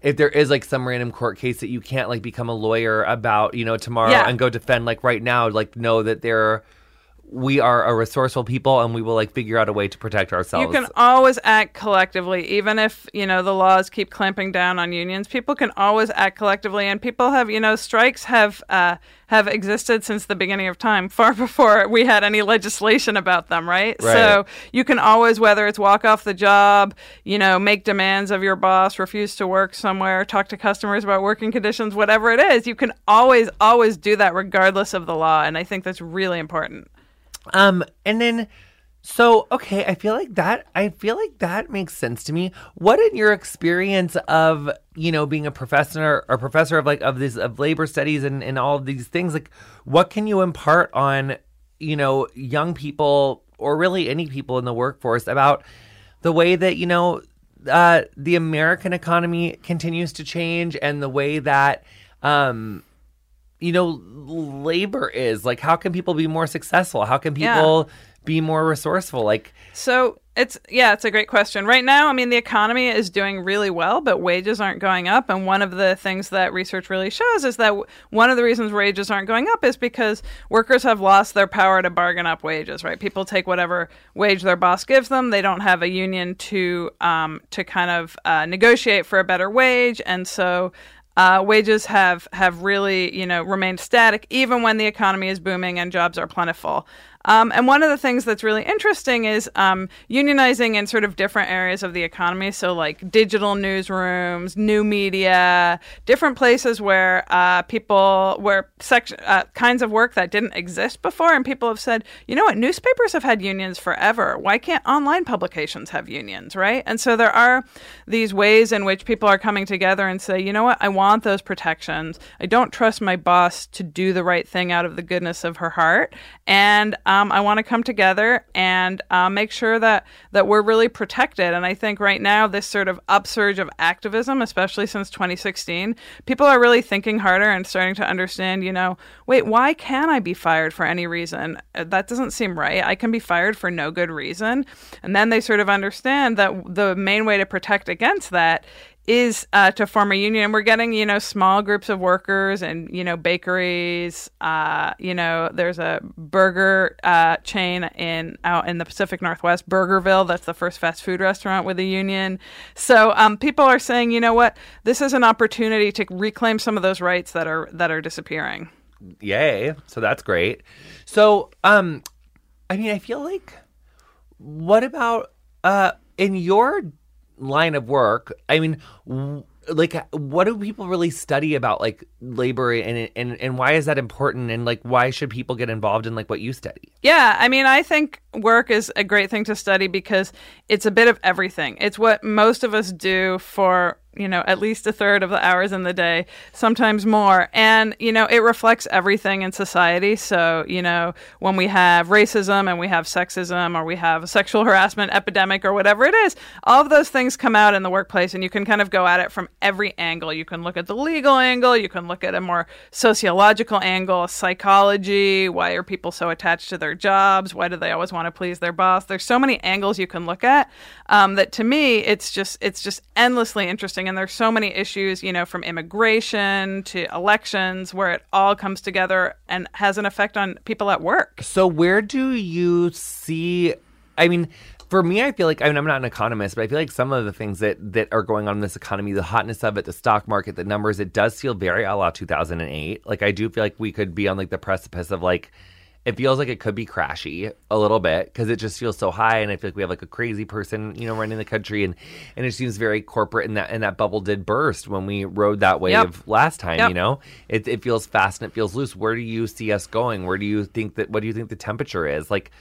Speaker 2: If there is like some random court case that you can't like become a lawyer about, you know, tomorrow
Speaker 3: Yeah.
Speaker 2: and go defend like right now, like know that there we are a resourceful people and we will like figure out a way to protect ourselves.
Speaker 3: You can always act collectively, even if you know the laws keep clamping down on unions. People can always act collectively, and people have you know strikes have uh, have existed since the beginning of time, far before we had any legislation about them. Right?
Speaker 2: Right.
Speaker 3: So you can always, whether it's walk off the job, you know, make demands of your boss, refuse to work somewhere, talk to customers about working conditions, whatever it is, you can always always do that regardless of the law, and I think that's really important.
Speaker 2: Um, and then, so okay, I feel like that. I feel like that makes sense to me. What in your experience of you know being a professor or professor of like of this of labor studies and and all of these things, like what can you impart on you know young people or really any people in the workforce about the way that you know uh, the American economy continues to change, and the way that um, you know labor is. Like, how can people be more successful? How can people be more resourceful? Like,
Speaker 3: So it's yeah, it's a great question. Right now, I mean, the economy is doing really well, but wages aren't going up. And one of the things that research really shows is that w- one of the reasons wages aren't going up is because workers have lost their power to bargain up wages. Right? People take whatever wage their boss gives them. They don't have a union to um, to kind of uh, negotiate for a better wage, and so uh, wages have have really you know remained static even when the economy is booming and jobs are plentiful. Um, and one of the things that's really interesting is um, unionizing in sort of different areas of the economy. So, like digital newsrooms, new media, different places where uh, people, where section, uh, kinds of work that didn't exist before. And people have said, you know what, newspapers have had unions forever. Why can't online publications have unions, right? And so there are these ways in which people are coming together and say, you know what, I want those protections. I don't trust my boss to do the right thing out of the goodness of her heart. And um, I want to come together and uh, make sure that, that we're really protected. And I think right now, this sort of upsurge of activism, especially since 2016, people are really thinking harder and starting to understand, you know, wait, why can I be fired for any reason? Uh, That doesn't seem right. I can be fired for no good reason. And then they sort of understand that the main way to protect against that is uh, to form a union. And we're getting, you know, small groups of workers and, you know, bakeries. Uh, you know, there's a burger uh, chain in out in the Pacific Northwest, Burgerville. That's the first fast food restaurant with a union. So um, people are saying, you know what, this is an opportunity to reclaim some of those rights that are that are disappearing.
Speaker 2: yay! So that's great. So, um, I mean, I feel like, what about uh in your line of work? I mean, like, what do people really study about like labor and and and why is that important? And like, why should people get involved in like what you study?
Speaker 3: Yeah, I mean, I think work is a great thing to study because it's a bit of everything. It's what most of us do for, you know, at least a third of the hours in the day, sometimes more. And, you know, it reflects everything in society. So, you know, when we have racism and we have sexism or we have a sexual harassment epidemic or whatever it is, all of those things come out in the workplace and you can kind of go at it from every angle. You can look at the legal angle, you can look at a more sociological angle, psychology, why are people so attached to their jobs? Why do they always want to please their boss? There's so many angles you can look at um, that to me it's just it's just endlessly interesting and there's so many issues, you know, from immigration to elections where it all comes together and has an effect on people at work.
Speaker 2: So where do you see? I mean, for me, I feel like I mean I'm not an economist, but I feel like some of the things that that are going on in this economy, the hotness of it, the stock market, the numbers, it does feel very a la 2008. Like I do feel like we could be on like the precipice of like. It feels like it could be crashy a little bit because it just feels so high, and I feel like we have like a crazy person, you know, running the country, and and it seems very corporate, and that and that bubble did burst when we rode that wave
Speaker 3: Yep.
Speaker 2: last time.
Speaker 3: Yep.
Speaker 2: You know, it it feels fast and it feels loose. Where do you see us going? Where do you think that? What do you think the temperature is? Like,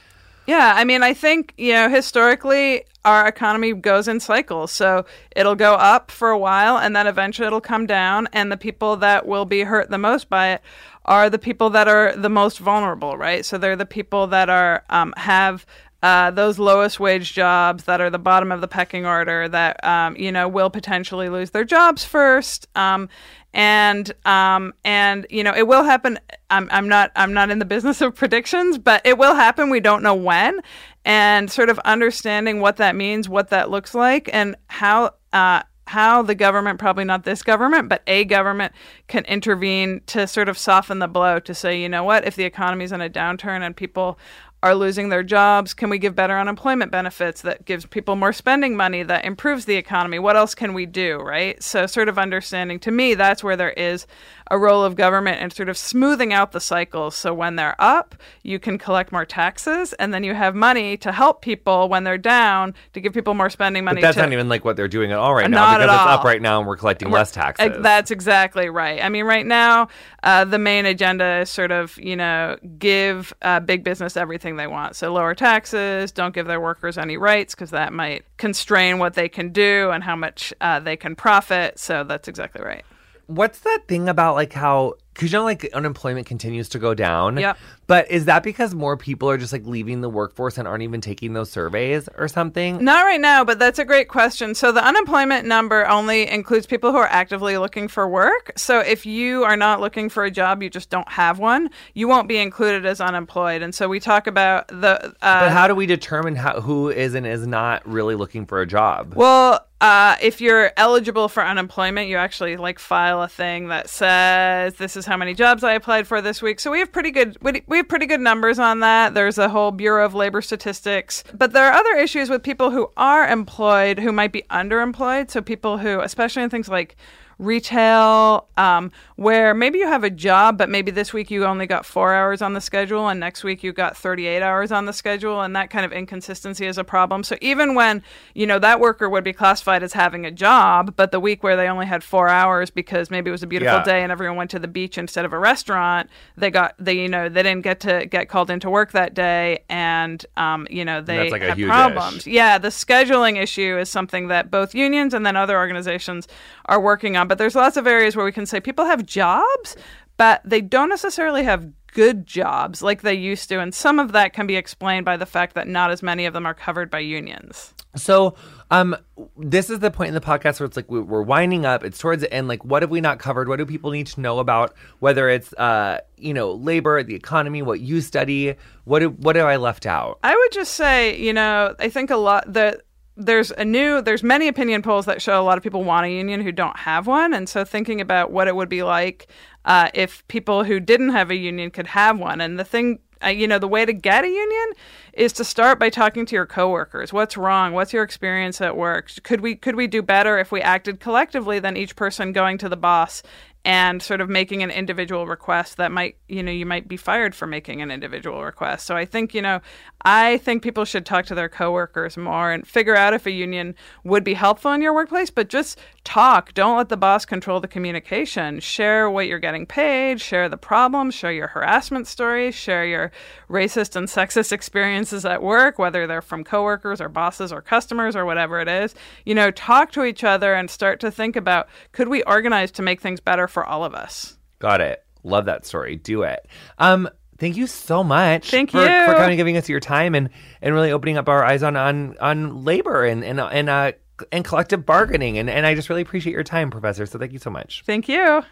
Speaker 3: Yeah, I mean, I think, you know, historically, our economy goes in cycles. So it'll go up for a while and then eventually it'll come down. And the people that will be hurt the most by it are the people that are the most vulnerable, right? So they're the people that are, um, have, uh, those lowest wage jobs that are the bottom of the pecking order that um, you know will potentially lose their jobs first. Um, and um, and you know it will happen I'm, I'm not i'm not in the business of predictions but it will happen. We don't know when. And sort of understanding what that means what that looks like and how uh, how the government, probably not this government, but a government can intervene to sort of soften the blow to say, you know what, if the economy's in a downturn and people are losing their jobs, can we give better unemployment benefits that gives people more spending money that improves the economy? What else can we do, right? So, sort of understanding to me, that's where there is a role of government and sort of smoothing out the cycles. So, when they're up, you can collect more taxes, and then you have money to help people when they're down to give people more spending money.
Speaker 2: But that's
Speaker 3: to,
Speaker 2: not even like what they're doing at all right now because it's up right now and we're collecting less taxes.
Speaker 3: That's exactly right. I mean, right now, uh, the main agenda is sort of, you know, give uh, big business everything they want. So lower taxes, don't give their workers any rights because that might constrain what they can do and how much uh, they can profit. So that's exactly right.
Speaker 2: What's that thing about like how because you know like unemployment continues to go down,
Speaker 3: Yep.
Speaker 2: But is that because more people are just like leaving the workforce and aren't even taking those surveys or something?
Speaker 3: Not right now, but that's a great question. So the unemployment number only includes people who are actively looking for work. So if you are not looking for a job, you just don't have one, you won't be included as unemployed. And so we talk about the. Uh,
Speaker 2: But how do we determine how, who is and is not really looking for a job?
Speaker 3: Well, uh, if you're eligible for unemployment, you actually like file a thing that says this is how many jobs I applied for this week. So we have pretty good we we have pretty good numbers on that. There's a whole Bureau of Labor Statistics, but there are other issues with people who are employed who might be underemployed. So people who, especially in things like retail, um, where maybe you have a job, but maybe this week you only got four hours on the schedule, and next week you got 38 hours on the schedule, and that kind of inconsistency is a problem. So even when you know that worker would be classified as having a job, but the week where they only had four hours because maybe it was a beautiful
Speaker 2: Yeah.
Speaker 3: day and everyone went to the beach instead of a restaurant, they got they you know they didn't get to get called into work that day, and um, you know they
Speaker 2: like
Speaker 3: have problems.
Speaker 2: ish.
Speaker 3: Yeah, the scheduling issue is something that both unions and then other organizations are working on. But there's lots of areas where we can say people have jobs, but they don't necessarily have good jobs like they used to. And some of that can be explained by the fact that not as many of them are covered by unions.
Speaker 2: So, um, this is the point in the podcast where it's like we- we're winding up. It's towards the end. Like, what have we not covered? What do people need to know about? Whether it's, uh, you know, labor, the economy, what you study. What do, what have I left out?
Speaker 3: I would just say, you know, I think a lot that there's a new there's many opinion polls that show a lot of people want a union who don't have one. And so thinking about what it would be like uh, if people who didn't have a union could have one. And the thing uh, you know the way to get a union is to start by talking to your coworkers. What's wrong? What's your experience at work? Could we could we do better if we acted collectively than each person going to the boss and sort of making an individual request that might you know you might be fired for making an individual request. So i think you know i think people should talk to their coworkers more and figure out if a union would be helpful in your workplace but just talk. Don't let the boss control the communication. Share what you're getting paid share the problems share your harassment stories share your racist and sexist experiences at work whether they're from coworkers or bosses or customers or whatever it is. You know talk to each other and start to think about could we organize to make things better for all of us
Speaker 2: Got it. Love that story. Do it. Um, thank you so much.
Speaker 3: Thank
Speaker 2: for,
Speaker 3: you.
Speaker 2: for kind of giving us your time and and really opening up our eyes on on on labor and and and uh and collective bargaining. And and I just really appreciate your time, Professor. So thank you so much.
Speaker 3: thank you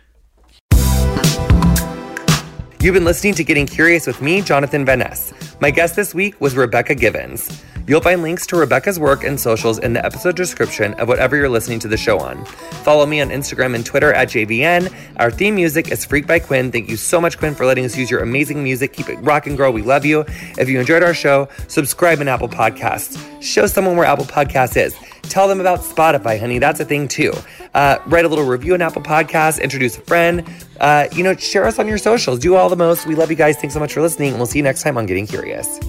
Speaker 5: You've been listening to Getting Curious with me, Jonathan Van Ness. My guest this week was Rebecca Givan. You'll find links to Rebecca's work and socials in the episode description of whatever you're listening to the show on. Follow me on Instagram and Twitter at JVN. Our theme music is Freak by Quiñ. Thank you so much, Quiñ, for letting us use your amazing music. Keep it rockin', girl. We love you. If you enjoyed our show, subscribe in Apple Podcasts. Show someone where Apple Podcasts is. Tell them about Spotify, honey. That's a thing too. Uh, write a little review on Apple Podcasts. Introduce a friend. Uh, you know, share us on your socials. Do all the most. We love you guys. Thanks so much for listening. And we'll see you next time on Getting Curious.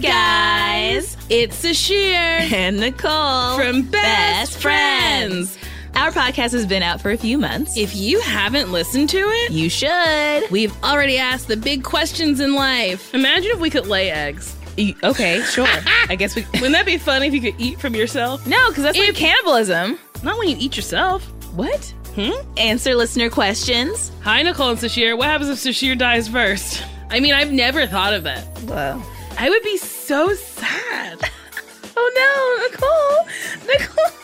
Speaker 6: Guys, it's Sasheer
Speaker 7: and Nicole
Speaker 6: from Best Friends.
Speaker 7: Our podcast has been out for a few months.
Speaker 6: If you haven't listened to it,
Speaker 7: you should.
Speaker 6: we've already asked the big questions in life. Imagine if we could lay eggs.
Speaker 7: E- okay, sure. I guess we.
Speaker 6: Wouldn't that be funny if you could eat from yourself?
Speaker 7: No, because that's like cannibalism.
Speaker 6: Not when you eat yourself.
Speaker 7: What?
Speaker 6: Hmm?
Speaker 7: Answer listener questions.
Speaker 6: Hi, Nicole and Sasheer. What happens if Sasheer dies first? I mean, I've never thought of that.
Speaker 7: Whoa.
Speaker 6: I would be so sad.
Speaker 7: Oh no, Nicole. Nicole.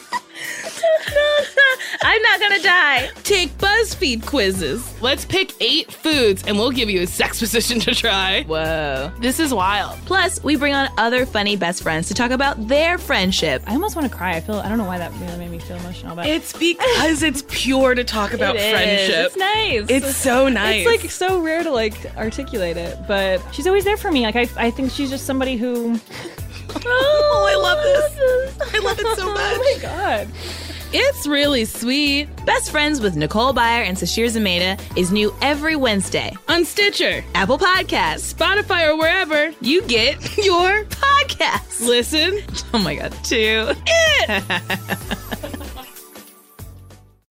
Speaker 7: No, no. I'm not gonna die.
Speaker 6: Take BuzzFeed quizzes. Let's pick eight foods and we'll give you a sex position to try.
Speaker 7: Whoa.
Speaker 6: This is wild.
Speaker 7: Plus, we bring on other funny best friends to talk about their friendship.
Speaker 8: I almost want to cry. I feel I don't know why that really made me feel emotional, but
Speaker 6: It's because it's pure to talk about
Speaker 8: It is.
Speaker 6: friendship.
Speaker 8: It's nice.
Speaker 6: It's so nice.
Speaker 8: It's like so rare to like articulate it, but she's always there for me. Like I, I think she's just somebody who.
Speaker 6: oh, I love this. I love it so
Speaker 8: oh
Speaker 6: much.
Speaker 8: Oh my god.
Speaker 6: It's really sweet.
Speaker 7: Best Friends with Nicole Byer and Sasheer Zamata is new every Wednesday.
Speaker 6: On Stitcher,
Speaker 7: Apple Podcasts.
Speaker 6: Spotify, or wherever
Speaker 7: You get
Speaker 6: your
Speaker 7: podcasts.
Speaker 6: listen.
Speaker 7: Oh my god, two.
Speaker 6: It.